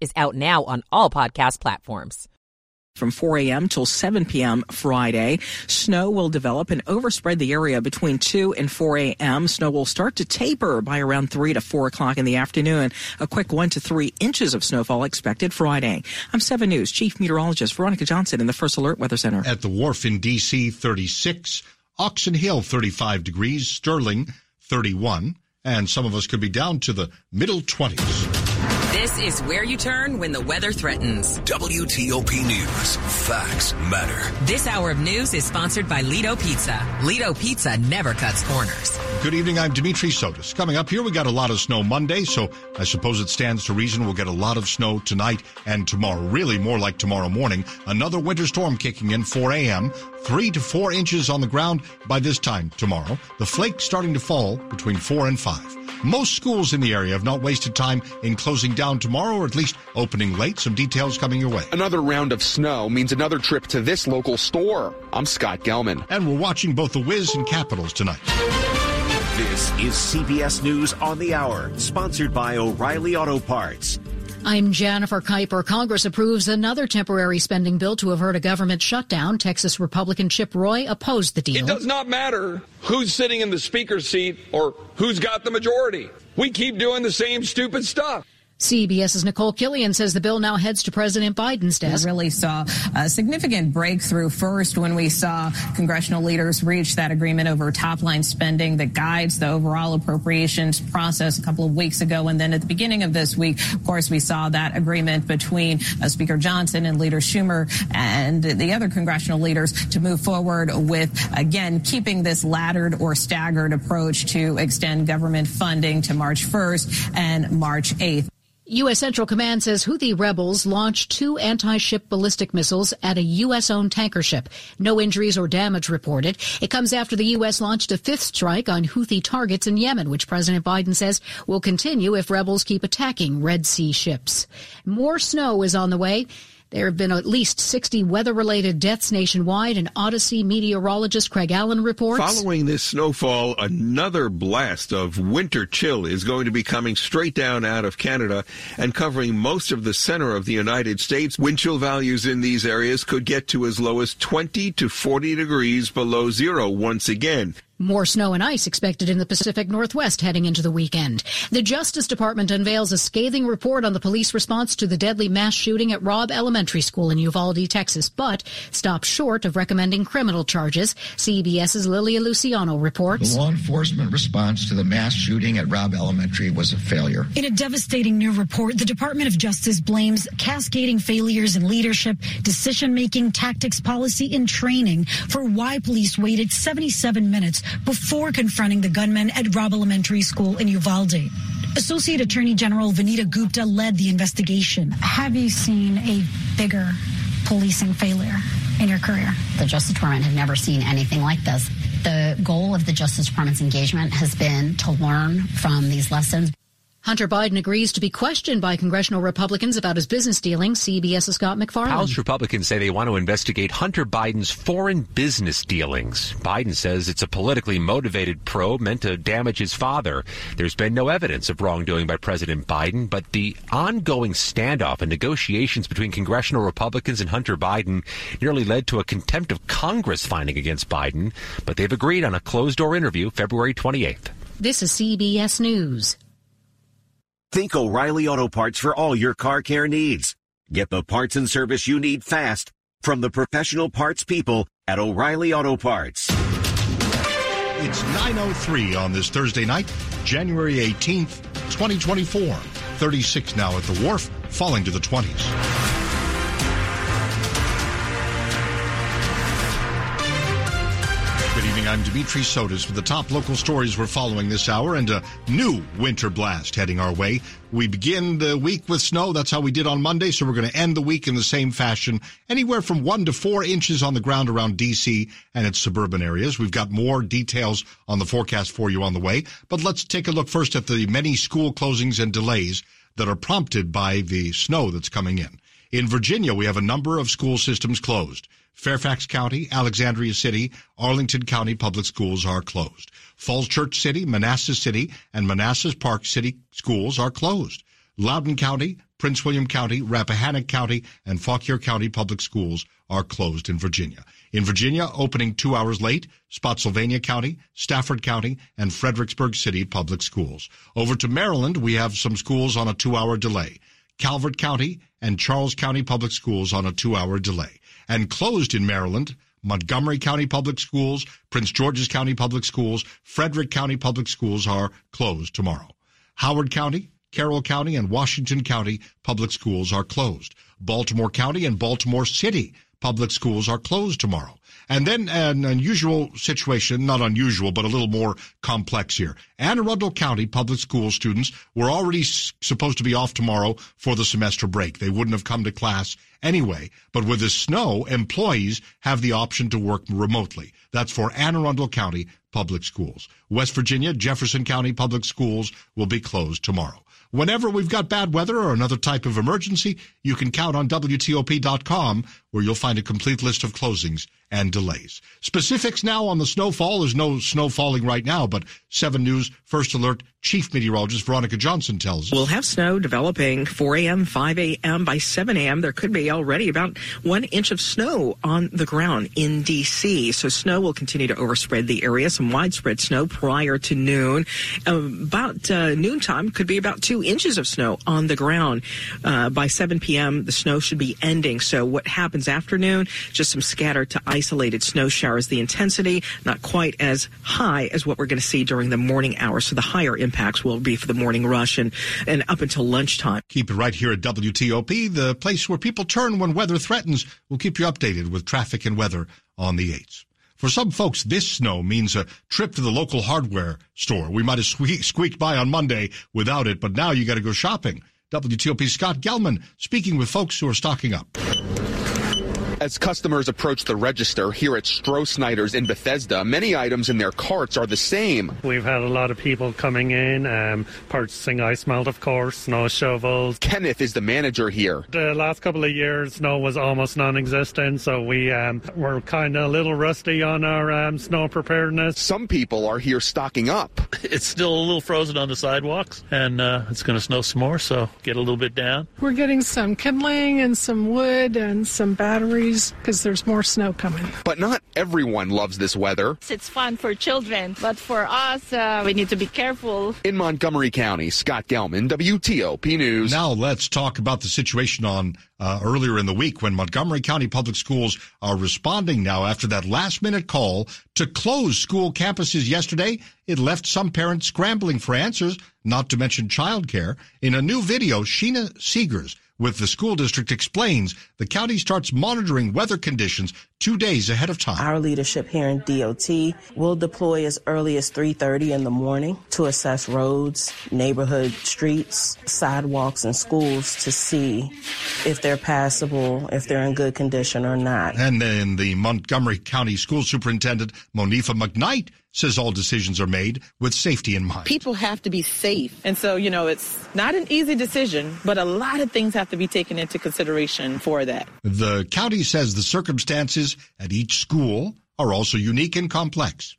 is out now on all podcast platforms. From 4 a.m. till 7 p.m. Friday, snow will develop and overspread the area between 2 and 4 a.m. Snow will start to taper by around 3 to 4 o'clock in the afternoon. A quick 1 to 3 inches of snowfall expected Friday. I'm 7 News Chief Meteorologist Veronica Johnson in the First Alert Weather Center. At the wharf in D.C., 36. Oxon Hill, 35 degrees. Sterling, 31. And some of us could be down to the middle 20s. This is where you turn when the weather threatens. WTOP News. Facts matter. This hour of news is sponsored by Ledo Pizza. Ledo Pizza never cuts corners. Good evening. I'm Dimitri Sotis. Coming up here, we got a lot of snow Monday, so I suppose it stands to reason we'll get a lot of snow tonight and tomorrow. Really more like tomorrow morning. Another winter storm kicking in 4 a.m. Three to four inches on the ground by this time tomorrow. The flakes starting to fall between four and five. Most schools in the area have not wasted time in closing down tomorrow or at least opening late. Some details coming your way. Another round of snow means another trip to this local store. I'm Scott Gelman. And we're watching both the Wiz and Capitals tonight. This is CBS News on the Hour, sponsored by O'Reilly Auto Parts. I'm Jennifer Keiper. Congress approves another temporary spending bill to avert a government shutdown. Texas Republican Chip Roy opposed the deal. It does not matter who's sitting in the speaker's seat or who's got the majority. We keep doing the same stupid stuff. CBS's Nicole Killion says the bill now heads to President Biden's desk. We really saw a significant breakthrough first when we saw congressional leaders reach that agreement over top line spending that guides the overall appropriations process a couple of weeks ago. And then at the beginning of this week, of course, we saw that agreement between uh, Speaker Johnson and Leader Schumer and the other congressional leaders to move forward with, again, keeping this laddered or staggered approach to extend government funding to March 1st and March 8th. U.S. Central Command says Houthi rebels launched two anti-ship ballistic missiles at a U.S.-owned tanker ship. No injuries or damage reported. It comes after the U.S. launched a fifth strike on Houthi targets in Yemen, which President Biden says will continue if rebels keep attacking Red Sea ships. More snow is on the way. There have been at least 60 weather related deaths nationwide, and Odyssey meteorologist Craig Allen reports. Following this snowfall, another blast of winter chill is going to be coming straight down out of Canada and covering most of the center of the United States. Wind chill values in these areas could get to as low as 20 to 40 degrees below zero once again. More snow and ice expected in the Pacific Northwest heading into the weekend. The Justice Department unveils a scathing report on the police response to the deadly mass shooting at Robb Elementary School in Uvalde, Texas, but stops short of recommending criminal charges. CBS's Lilia Luciano reports. The law enforcement response to the mass shooting at Robb Elementary was a failure. In a devastating new report, the Department of Justice blames cascading failures in leadership, decision making, tactics, policy, and training for why police waited 77 minutes before confronting the gunman at Robb Elementary School in Uvalde. Associate Attorney General Vanita Gupta led the investigation. Have you seen a bigger policing failure in your career? The Justice Department had never seen anything like this. The goal of the Justice Department's engagement has been to learn from these lessons. Hunter Biden agrees to be questioned by congressional Republicans about his business dealings. CBS's Scott MacFarlane. House Republicans say they want to investigate Hunter Biden's foreign business dealings. Biden says it's a politically motivated probe meant to damage his father. There's been no evidence of wrongdoing by President Biden, but the ongoing standoff and negotiations between congressional Republicans and Hunter Biden nearly led to a contempt of Congress finding against Biden, but they've agreed on a closed door interview February 28th. This is CBS News. Think O'Reilly Auto Parts for all your car care needs. Get the parts and service you need fast from the professional parts people at O'Reilly Auto Parts. It's 9.03 on this Thursday night, January 18th, 2024. 36 now at the wharf, falling to the 20s. I'm Dimitri Sotis with the top local stories we're following this hour and a new winter blast heading our way. We begin the week with snow. That's how we did on Monday. So we're going to end the week in the same fashion. Anywhere from one to four inches on the ground around DC and its suburban areas. We've got more details on the forecast for you on the way. But let's take a look first at the many school closings and delays that are prompted by the snow that's coming in. In Virginia, we have a number of school systems closed. Fairfax County, Alexandria City, Arlington County Public Schools are closed. Falls Church City, Manassas City, and Manassas Park City schools are closed. Loudoun County, Prince William County, Rappahannock County, and Fauquier County Public Schools are closed in Virginia. In Virginia, opening two hours late, Spotsylvania County, Stafford County, and Fredericksburg City Public Schools. Over to Maryland, we have some schools on a two-hour delay. Calvert County and Charles County Public Schools on a two-hour delay and closed in Maryland. Montgomery County Public Schools, Prince George's County Public Schools, Frederick County Public Schools are closed tomorrow. Howard County, Carroll County, and Washington County Public Schools are closed. Baltimore County and Baltimore City Public Schools are closed tomorrow. And then an unusual situation, not unusual, but a little more complex here. Anne Arundel County public school students were already supposed to be off tomorrow for the semester break. They wouldn't have come to class anyway. But with the snow, employees have the option to work remotely. That's for Anne Arundel County public schools. West Virginia, Jefferson County public schools will be closed tomorrow. Whenever we've got bad weather or another type of emergency, you can count on WTOP.com where you'll find a complete list of closings and delays. Specifics now on the snowfall. There's no snow falling right now, but 7 News First Alert Chief Meteorologist Veronica Johnson tells us. We'll have snow developing 4 a.m., 5 a.m. By 7 a.m., there could be already about one inch of snow on the ground in D.C. So snow will continue to overspread the area. Some widespread snow prior to noon. About uh, noontime could be about two inches of snow on the ground. Uh, by 7 p.m., the snow should be ending. So what happens afternoon? Just some scattered to isolated snow showers. The intensity not quite as high as what we're going to see during the morning hours. So the higher impacts will be for the morning rush and, and up until lunchtime. Keep it right here at WTOP, the place where people turn when weather threatens. We'll keep you updated with traffic and weather on the 8s. For some folks, this snow means a trip to the local hardware store. We might have squeaked by on Monday without it, but now you got to go shopping. WTOP Scott Gelman speaking with folks who are stocking up. As customers approach the register here at Strosnider's in Bethesda, many items in their carts are the same. We've had a lot of people coming in, um, purchasing ice melt, of course, snow shovels. Kenneth is the manager here. The last couple of years, snow was almost non-existent, so we um, were kind of a little rusty on our um, snow preparedness. Some people are here stocking up. It's still a little frozen on the sidewalks, and uh, it's going to snow some more, so get a little bit down. We're getting some kindling and some wood and some batteries because there's more snow coming. But not everyone loves this weather. It's fun for children, but for us, uh, we need to be careful. In Montgomery County, Scott Gelman, WTOP News. Now let's talk about the situation on uh, earlier in the week when Montgomery County Public Schools are responding now after that last minute call to close school campuses yesterday. It left some parents scrambling for answers, not to mention childcare. In a new video, Sheena Seegers with the school district explains the county starts monitoring weather conditions two days ahead of time. Our leadership here in DOT will deploy as early as 3.30 in the morning to assess roads, neighborhood streets, sidewalks, and schools to see if they're passable, if they're in good condition or not. And then the Montgomery County School Superintendent, Monifa McKnight, says all decisions are made with safety in mind. People have to be safe. And so, you know, it's not an easy decision, but a lot of things have to be taken into consideration for that. The county says the circumstances at each school are also unique and complex.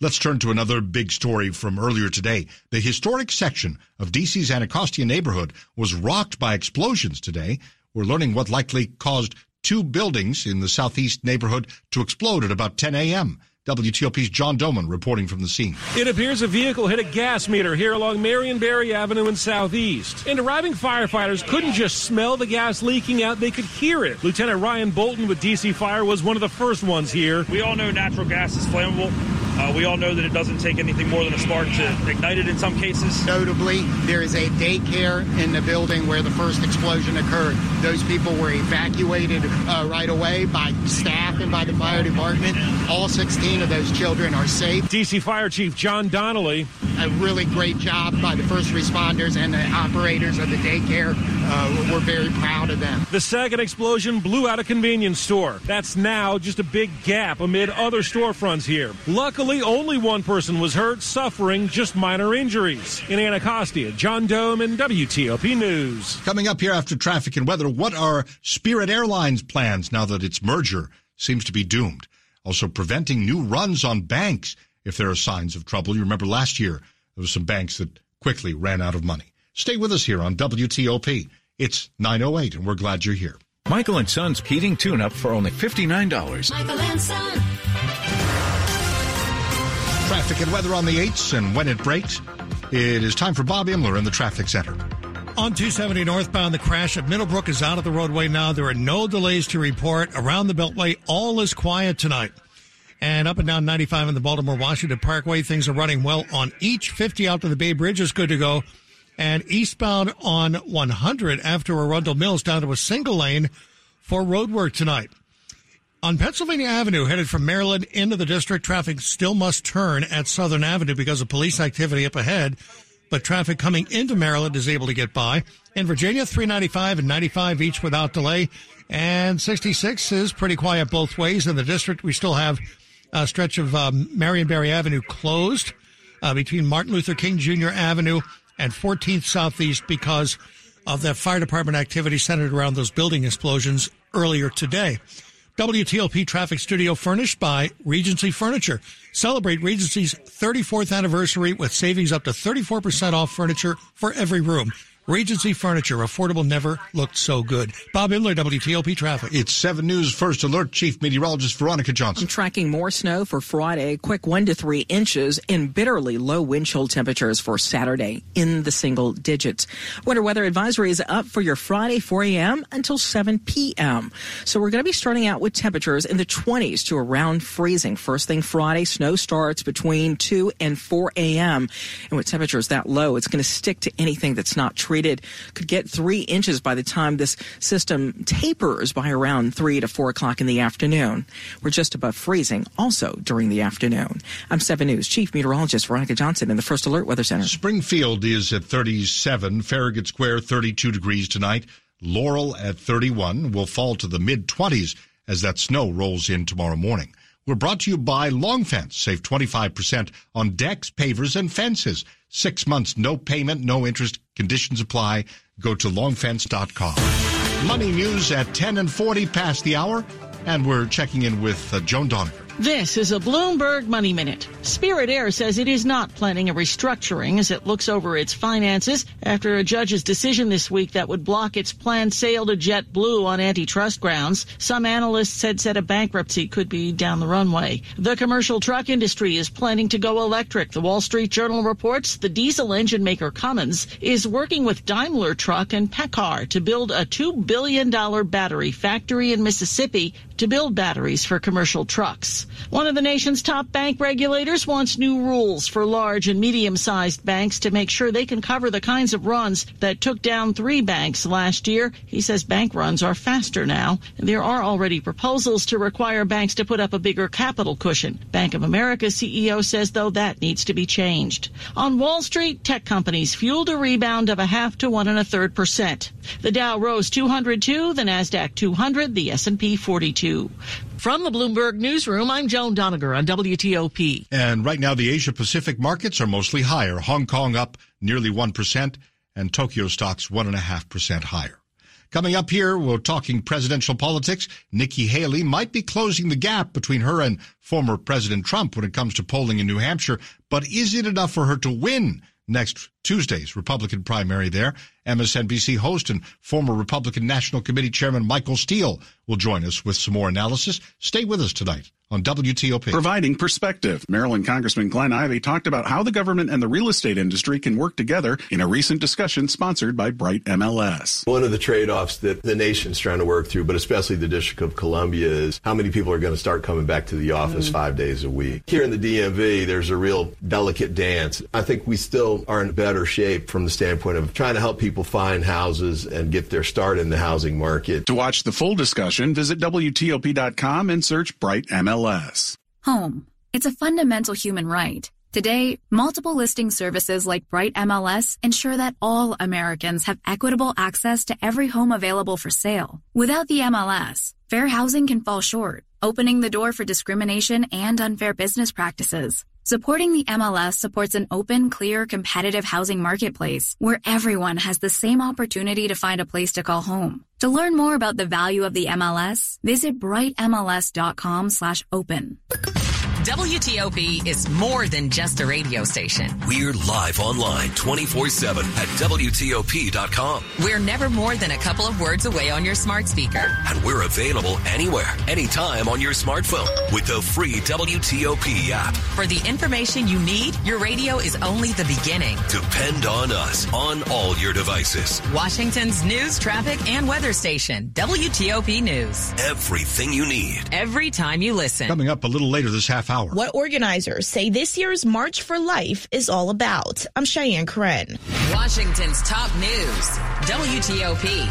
Let's turn to another big story from earlier today. The historic section of DC's Anacostia neighborhood was rocked by explosions today. We're learning what likely caused two buildings in the southeast neighborhood to explode at about 10 a.m. WTOP's John Domen reporting from the scene. It appears a vehicle hit a gas meter here along Marion Barry Avenue in Southeast. And arriving firefighters couldn't just smell the gas leaking out, they could hear it. Lieutenant Ryan Bolton with DC Fire was one of the first ones here. We all know natural gas is flammable. Uh, we all know that it doesn't take anything more than a spark to ignite it in some cases. Notably, there is a daycare in the building where the first explosion occurred. Those people were evacuated uh, right away by staff and by the fire department. All 16 of those children are safe. DC Fire Chief John Donnelly. A really great job by the first responders and the operators of the daycare. Uh, we're very proud of them. The second explosion blew out a convenience store. That's now just a big gap amid other storefronts here. Luckily, only one person was hurt, suffering just minor injuries. In Anacostia, John Domen WTOP News. Coming up here after traffic and weather, what are Spirit Airlines plans now that its merger seems to be doomed? Also preventing new runs on banks if there are signs of trouble. You remember last year there was some banks that quickly ran out of money. Stay with us here on WTOP. It's 908 and we're glad you're here. Michael and Son's heating tune up for only $59. Michael and Son. Traffic and weather on the 8s and when it breaks. It is time for Bob Imler in the traffic center. On 270 northbound, the crash at Middlebrook is out of the roadway now. There are no delays to report. Around the Beltway, all is quiet tonight. And up and down 95 in the Baltimore Washington Parkway, things are running well on each. 50 out to the Bay Bridge is good to go. And eastbound on 100 after Arundel Mills down to a single lane for road work tonight. On Pennsylvania Avenue, headed from Maryland into the district, traffic still must turn at Southern Avenue because of police activity up ahead. But traffic coming into Maryland is able to get by. In Virginia, 395 and 95 each without delay. And 66 is pretty quiet both ways. In the district, we still have a stretch of um, Marion Barry Avenue closed uh, between Martin Luther King Jr. Avenue and 14th Southeast because of that fire department activity centered around those building explosions earlier today. WTOP traffic studio furnished by Regency Furniture. Celebrate Regency's 34th anniversary with savings up to 34% off furniture for every room. Regency Furniture, affordable never looked so good. Bob Imler, WTOP Traffic. It's 7 News First Alert Chief Meteorologist Veronica Johnson. I'm tracking more snow for Friday, quick 1 to 3 inches, and bitterly low wind chill temperatures for Saturday in the single digits. Winter weather advisory is up for your Friday 4 a.m. until 7 p.m. So we're going to be starting out with temperatures in the 20s to around freezing. First thing Friday, snow starts between 2 and 4 a.m. And with temperatures that low, it's going to stick to anything that's not treated could get three inches by the time this system tapers by around three to four o'clock in the afternoon. We're just above freezing also during the afternoon. I'm 7 News Chief Meteorologist Veronica Johnson in the First Alert Weather Center. Springfield is at 37, Farragut Square 32 degrees tonight, Laurel at 31 will fall to the mid 20s as that snow rolls in tomorrow morning. We're brought to you by Long Fence. Save 25% on decks, pavers, and fences. Six months, no payment, no interest. Conditions apply. Go to longfence.com. Money news at 10 and 40 past the hour. And we're checking in with uh, Joan Doniger. This is a Bloomberg Money Minute. Spirit Air says it is not planning a restructuring as it looks over its finances after a judge's decision this week that would block its planned sale to JetBlue on antitrust grounds. Some analysts had said a bankruptcy could be down the runway. The commercial truck industry is planning to go electric. The Wall Street Journal reports the diesel engine maker Cummins is working with Daimler Truck and PACCAR to build a $2 billion battery factory in Mississippi to build batteries for commercial trucks. One of the nation's top bank regulators wants new rules for large and medium sized banks to make sure they can cover the kinds of runs that took down three banks last year. He says bank runs are faster now. There are already proposals to require banks to put up a bigger capital cushion. Bank of America CEO says, though, that needs to be changed. On Wall Street, tech companies fueled a rebound of a half to one and a third percent. The Dow rose 202, the Nasdaq 200, the S&P 42. From the Bloomberg Newsroom, I'm Joan Doniger on WTOP. And right now, the Asia Pacific markets are mostly higher. Hong Kong up nearly 1%, and Tokyo stocks 1.5% higher. Coming up here, we're talking presidential politics. Nikki Haley might be closing the gap between her and former President Trump when it comes to polling in New Hampshire, but is it enough for her to win next Tuesday's Republican primary there. MSNBC host and former Republican National Committee Chairman Michael Steele will join us with some more analysis. Stay with us tonight on WTOP. Providing perspective. Maryland Congressman Glenn Ivey talked about how the government and the real estate industry can work together in a recent discussion sponsored by Bright MLS. One of the trade-offs that the nation's trying to work through, but especially the District of Columbia, is how many people are going to start coming back to the office mm. five days a week. Here in the DMV, there's a real delicate dance. I think we still are in better shape from the standpoint of trying to help people find houses and get their start in the housing market. To watch the full discussion, visit WTOP.com and search Bright MLS. Home. It's a fundamental human right. Today, multiple listing services like Bright MLS ensure that all Americans have equitable access to every home available for sale. Without the MLS, fair housing can fall short, opening the door for discrimination and unfair business practices. Supporting the MLS supports an open, clear, competitive housing marketplace where everyone has the same opportunity to find a place to call home. To learn more about the value of the MLS, visit brightmls.com slash open. WTOP is more than just a radio station. We're live online 24 7 at WTOP.com. We're never more than a couple of words away on your smart speaker. And we're available anywhere, anytime on your smartphone with the free WTOP app. For the information you need, your radio is only the beginning. Depend on us on all your devices. Washington's news, traffic, and weather station, WTOP News. Everything you need. Every time you listen. Coming up a little later this half hour. What organizers say this year's March for Life is all about. I'm Cheyenne Corin. Washington's top news, WTOP.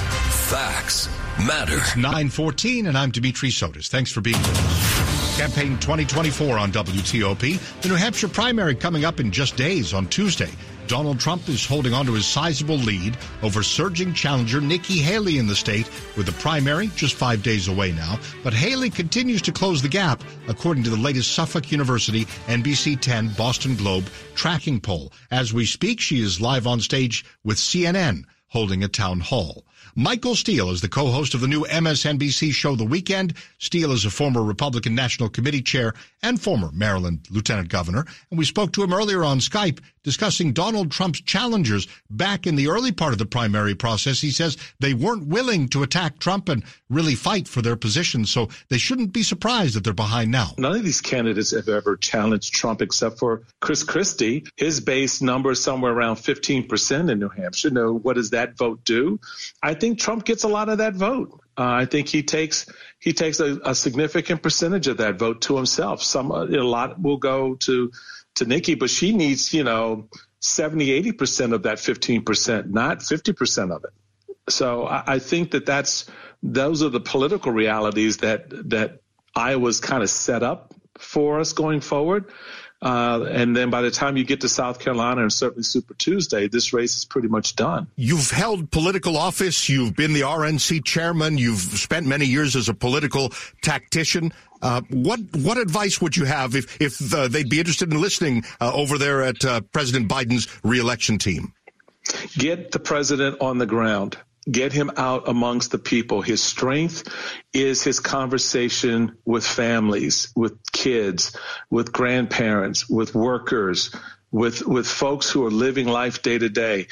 Facts matter. It's 914, and I'm Dimitri Sotis. Thanks for being with us. Campaign 2024 on WTOP. The New Hampshire primary coming up in just days on Tuesday. Donald Trump is holding on to his sizable lead over surging challenger Nikki Haley in the state, with the primary just five days away now. But Haley continues to close the gap, according to the latest Suffolk University NBC 10 Boston Globe tracking poll. As we speak, she is live on stage with CNN holding a town hall. Michael Steele is the co-host of the new MSNBC show The Weekend. Steele is a former Republican National Committee chair and former Maryland lieutenant governor. And we spoke to him earlier on Skype discussing Donald Trump's challengers back in the early part of the primary process. He says they weren't willing to attack Trump and really fight for their position. So they shouldn't be surprised that they're behind now. None of these candidates have ever challenged Trump except for Chris Christie. His base number is somewhere around 15% in New Hampshire. Now, what does that vote do? I think Trump gets a lot of that vote. Uh, I think he takes he takes a, a, significant percentage of that vote to himself. Some a lot will go to to Nikki, but she needs you know 70, 80 percent of that 15 percent, not 50 percent of it. So I, I think that that's those are the political realities that that Iowa's kind of set up for us going forward. Uh, and then by the time you get to South Carolina and certainly Super Tuesday, this race is pretty much done. You've held political office. You've been the RNC chairman. You've spent many years as a political tactician. Uh, what what advice would you have if if uh, they'd be interested in listening uh, over there at uh, President Biden's reelection team? Get the president on the ground get him out amongst the people. His strength is his conversation with families, with kids, with grandparents, with workers, with, with folks who are living life day to day.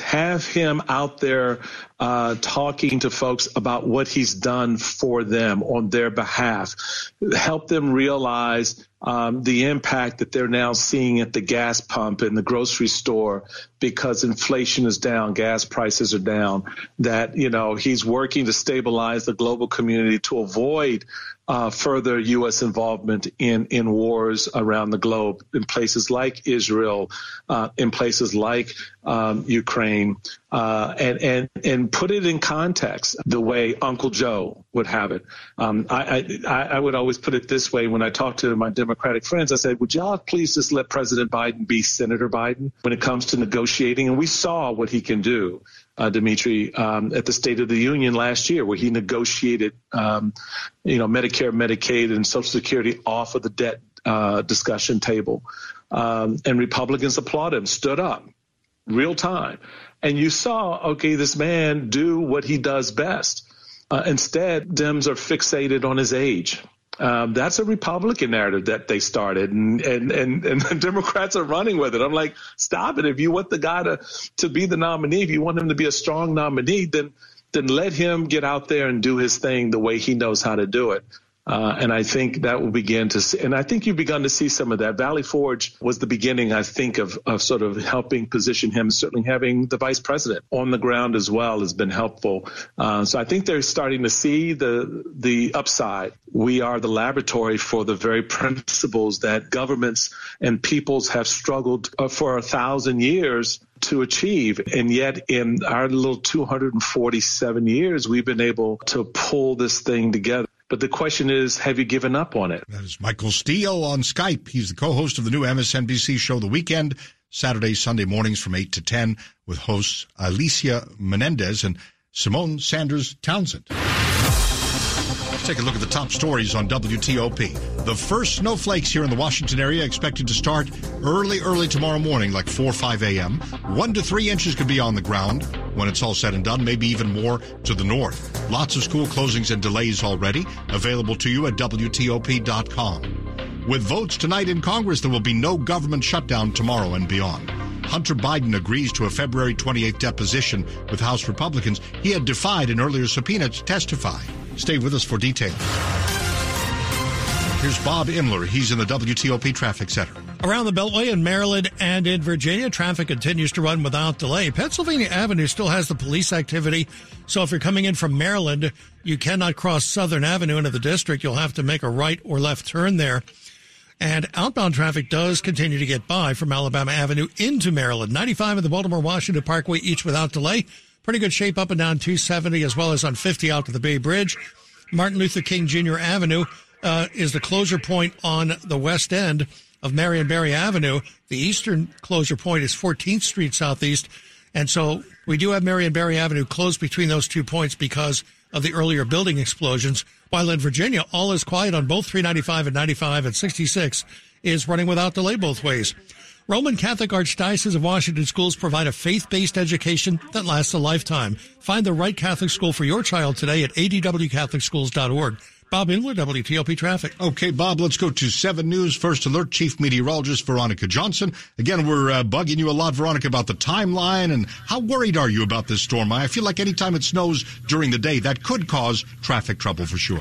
Have him out there uh, talking to folks about what he's done for them on their behalf. Help them realize um, the impact that they're now seeing at the gas pump in the grocery store because inflation is down, gas prices are down, that, you know, he's working to stabilize the global community to avoid uh, further U.S. involvement in, in wars around the globe in places like Israel, uh, in places like um, Ukraine, uh, and, and, and put it in context the way Uncle Joe would have it. Um, I, I, I would always put it this way when I talk to my Democratic friends. I said, would y'all please just let President Biden be Senator Biden when it comes to negotiating? And we saw what he can do. Uh, Dimitri, um, at the State of the Union last year, where he negotiated, um, you know, Medicare, Medicaid, and Social Security off of the debt uh, discussion table, um, and Republicans applauded him, stood up, real time, and you saw, okay, this man do what he does best. Uh, instead, Dems are fixated on his age Um, that's a Republican narrative that they started, and, and and and the Democrats are running with it. I'm like, stop it! If you want the guy to to be the nominee, if you want him to be a strong nominee, then then let him get out there and do his thing the way he knows how to do it. Uh, and I think that will begin to see, and I think you've begun to see some of that. Valley Forge was the beginning, I think, of, of sort of helping position him. Certainly having the vice president on the ground as well has been helpful. Uh, so I think they're starting to see the, the upside. We are the laboratory for the very principles that governments and peoples have struggled uh, for a thousand years to achieve. And yet, in our little 247 years, we've been able to pull this thing together. But the question is, have you given up on it? That is Michael Steele on Skype. He's the co-host of the new MSNBC show, The Weekend, Saturday, Sunday mornings from 8 to 10 with hosts Alicia Menendez and Symone Sanders Townsend. Let's take a look at the top stories on WTOP. The first snowflakes here in the Washington area expected to start early, early tomorrow morning, like 4 or 5 a.m. One to three inches could be on the ground when it's all said and done, maybe even more to the north. Lots of school closings and delays already. Available to you at WTOP.com. With votes tonight in Congress, there will be no government shutdown tomorrow and beyond. Hunter Biden agrees to a February 28th deposition with House Republicans he had defied an earlier subpoena to testify. Stay with us for details. Here's Bob Imler. He's in the WTOP Traffic Center. Around the Beltway in Maryland and in Virginia, traffic continues to run without delay. Pennsylvania Avenue still has the police activity. So if you're coming in from Maryland, you cannot cross Southern Avenue into the district. You'll have to make a right or left turn there. And outbound traffic does continue to get by from Alabama Avenue into Maryland. 95 and the Baltimore Washington Parkway, each without delay. Pretty good shape up and down 270 as well as on 50 out to the Bay Bridge. Martin Luther King Jr. Avenue uh, is the closure point on the west end of Marion Barry Avenue. The eastern closure point is 14th Street Southeast. And so we do have Marion Barry Avenue closed between those two points because of the earlier building explosions. While in Virginia, all is quiet on both 395 and 95 and 66 is running without delay both ways. Roman Catholic Archdiocese of Washington schools provide a faith-based education that lasts a lifetime. Find the right Catholic school for your child today at adwcatholicschools.org. Bob Imler, WTOP Traffic. Okay, Bob, let's go to 7 News. First alert, Chief Meteorologist Veronica Johnson. Again, we're uh, bugging you a lot, Veronica, about the timeline and how worried are you about this storm? I feel like anytime it snows during the day, that could cause traffic trouble for sure.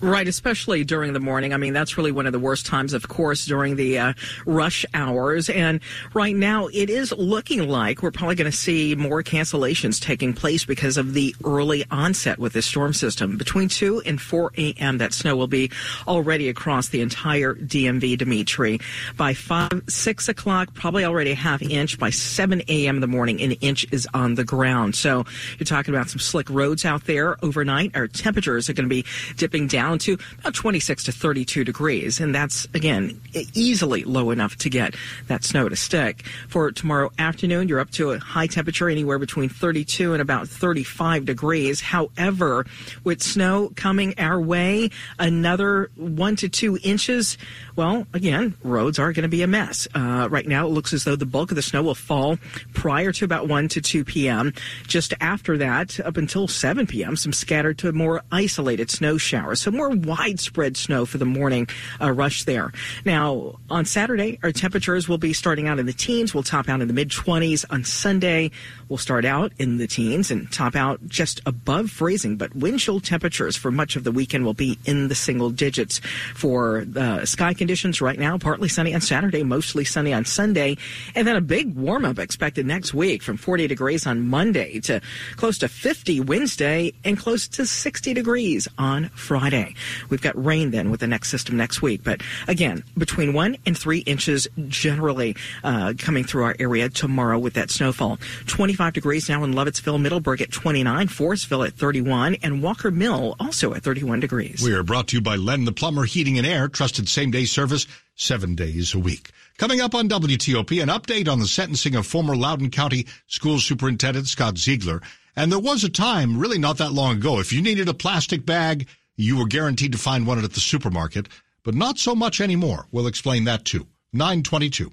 Right, especially during the morning. I mean, that's really one of the worst times, of course, during the uh, rush hours. And right now, it is looking like we're probably going to see more cancellations taking place because of the early onset with this storm system. Between 2 and 4 a.m., that snow will be already across the entire DMV, Dimitri. By 5, 6 o'clock, probably already a half inch. By 7 a.m. in the morning, an inch is on the ground. So you're talking about some slick roads out there overnight. Our temperatures are going to be dipping down to about 26 to 32 degrees. And that's, again, easily low enough to get that snow to stick. For tomorrow afternoon, you're up to a high temperature anywhere between 32 and about 35 degrees. However, with snow coming our way, another one to two inches, well, again, roads are going to be a mess. Uh, right now, it looks as though the bulk of the snow will fall prior to about 1 to 2 p.m. Just after that, up until 7 p.m., some scattered to more isolated snow showers. So more widespread snow for the morning uh, rush there. Now, on Saturday, our temperatures will be starting out in the teens. We'll top out in the mid 20s. On Sunday, we'll start out in the teens and top out just above freezing. But wind chill temperatures for much of the weekend will be in the single digits for the sky conditions right now. Partly sunny on Saturday, mostly sunny on Sunday, and then a big warm up expected next week from 40 degrees on Monday to close to 50 Wednesday and close to 60 degrees on Friday. We've got rain then with the next system next week, but again, between one and three inches generally uh, coming through our area tomorrow with that snowfall. 25 degrees now in Lovettsville, Middleburg at 29, Forestville at 31, and Walker Mill also at 31 degrees. We are brought to you by Len the Plumber Heating and Air, trusted same day service seven days a week. Coming up on WTOP, an update on the sentencing of former Loudoun County School Superintendent Scott Ziegler. And there was a time, really not that long ago, if you needed a plastic bag, you were guaranteed to find one at the supermarket, but not so much anymore. We'll explain that too. 922.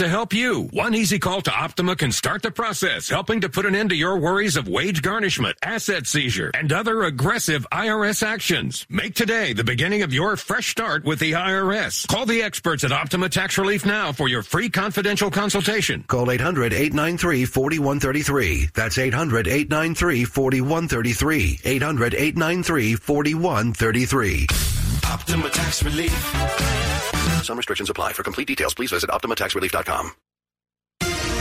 to help you. One easy call to Optima can start the process, helping to put an end to your worries of wage garnishment, asset seizure, and other aggressive IRS actions. Make today the beginning of your fresh start with the IRS. Call the experts at Optima Tax Relief now for your free confidential consultation. Call 800 893 4133. That's 800 893 4133. 800 893 4133. Optima Tax Relief. Some restrictions apply. For complete details, please visit OptimaTaxRelief.com.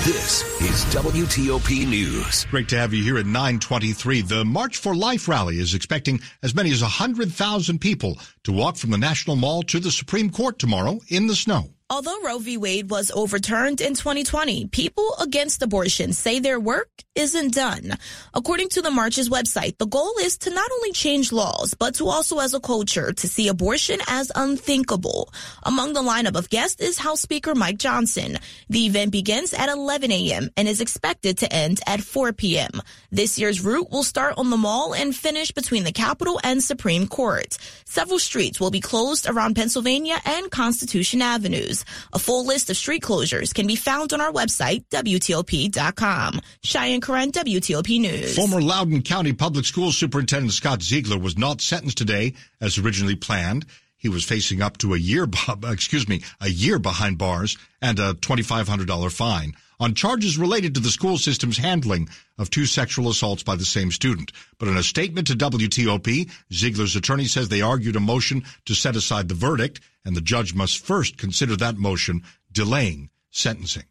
This is WTOP News. Great to have you here at 923. The March for Life rally is expecting as many as 100,000 people to walk from the National Mall to the Supreme Court tomorrow in the snow. Although Roe v. Wade was overturned in 2020, people against abortion say their work isn't done. According to the March's website, the goal is to not only change laws, but to also as a culture to see abortion as unthinkable. Among the lineup of guests is House Speaker Mike Johnson. The event begins at 11 a.m. and is expected to end at 4 p.m. This year's route will start on the mall and finish between the Capitol and Supreme Court. Several streets will be closed around Pennsylvania and Constitution Avenues. A full list of street closures can be found on our website, WTOP.com. Cheyenne Corin, WTOP News. Former Loudoun County Public Schools Superintendent Scott Ziegler was not sentenced today as originally planned. He was facing up to a year, excuse me, a year behind bars and a $2,500 fine on charges related to the school system's handling of two sexual assaults by the same student. But in a statement to WTOP, Ziegler's attorney says they argued a motion to set aside the verdict, and the judge must first consider that motion, delaying sentencing.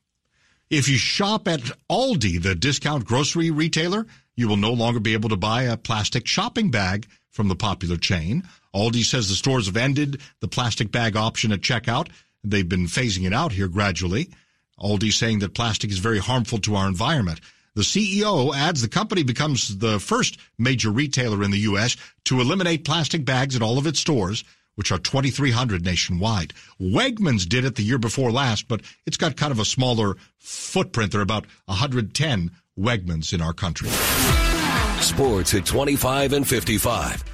If you shop at Aldi, the discount grocery retailer, you will no longer be able to buy a plastic shopping bag from the popular chain. Aldi says the stores have ended the plastic bag option at checkout. They've been phasing it out here gradually. Aldi saying that plastic is very harmful to our environment. The CEO adds the company becomes the first major retailer in the U.S. to eliminate plastic bags at all of its stores, which are 2,300 nationwide. Wegmans did it the year before last, but it's got kind of a smaller footprint. There are about 110 Wegmans in our country. Sports at 25 and 55.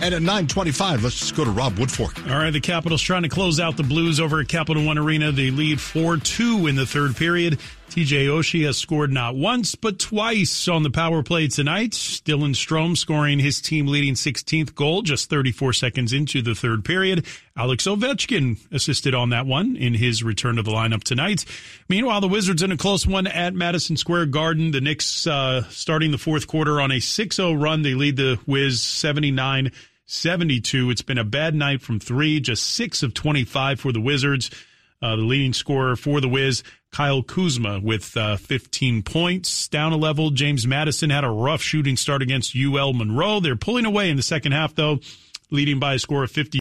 And at 925, let's just go to Rob Woodfork. All right, the Capitals trying to close out the Blues over at Capital One Arena. They lead 4-2 in the third period. TJ Oshie has scored not once, but twice on the power play tonight. Dylan Strome scoring his team leading 16th goal just 34 seconds into the third period. Alex Ovechkin assisted on that one in his return to the lineup tonight. Meanwhile, the Wizards in a close one at Madison Square Garden. The Knicks uh, starting the fourth quarter on a 6-0 run. They lead the Wiz 79 72. It's been a bad night from three, just six of 25 for the Wizards. Uh, the leading scorer for the Wiz, Kyle Kuzma, with uh, 15 points. Down a level, James Madison had a rough shooting start against UL Monroe. They're pulling away in the second half, though, leading by a score of 50.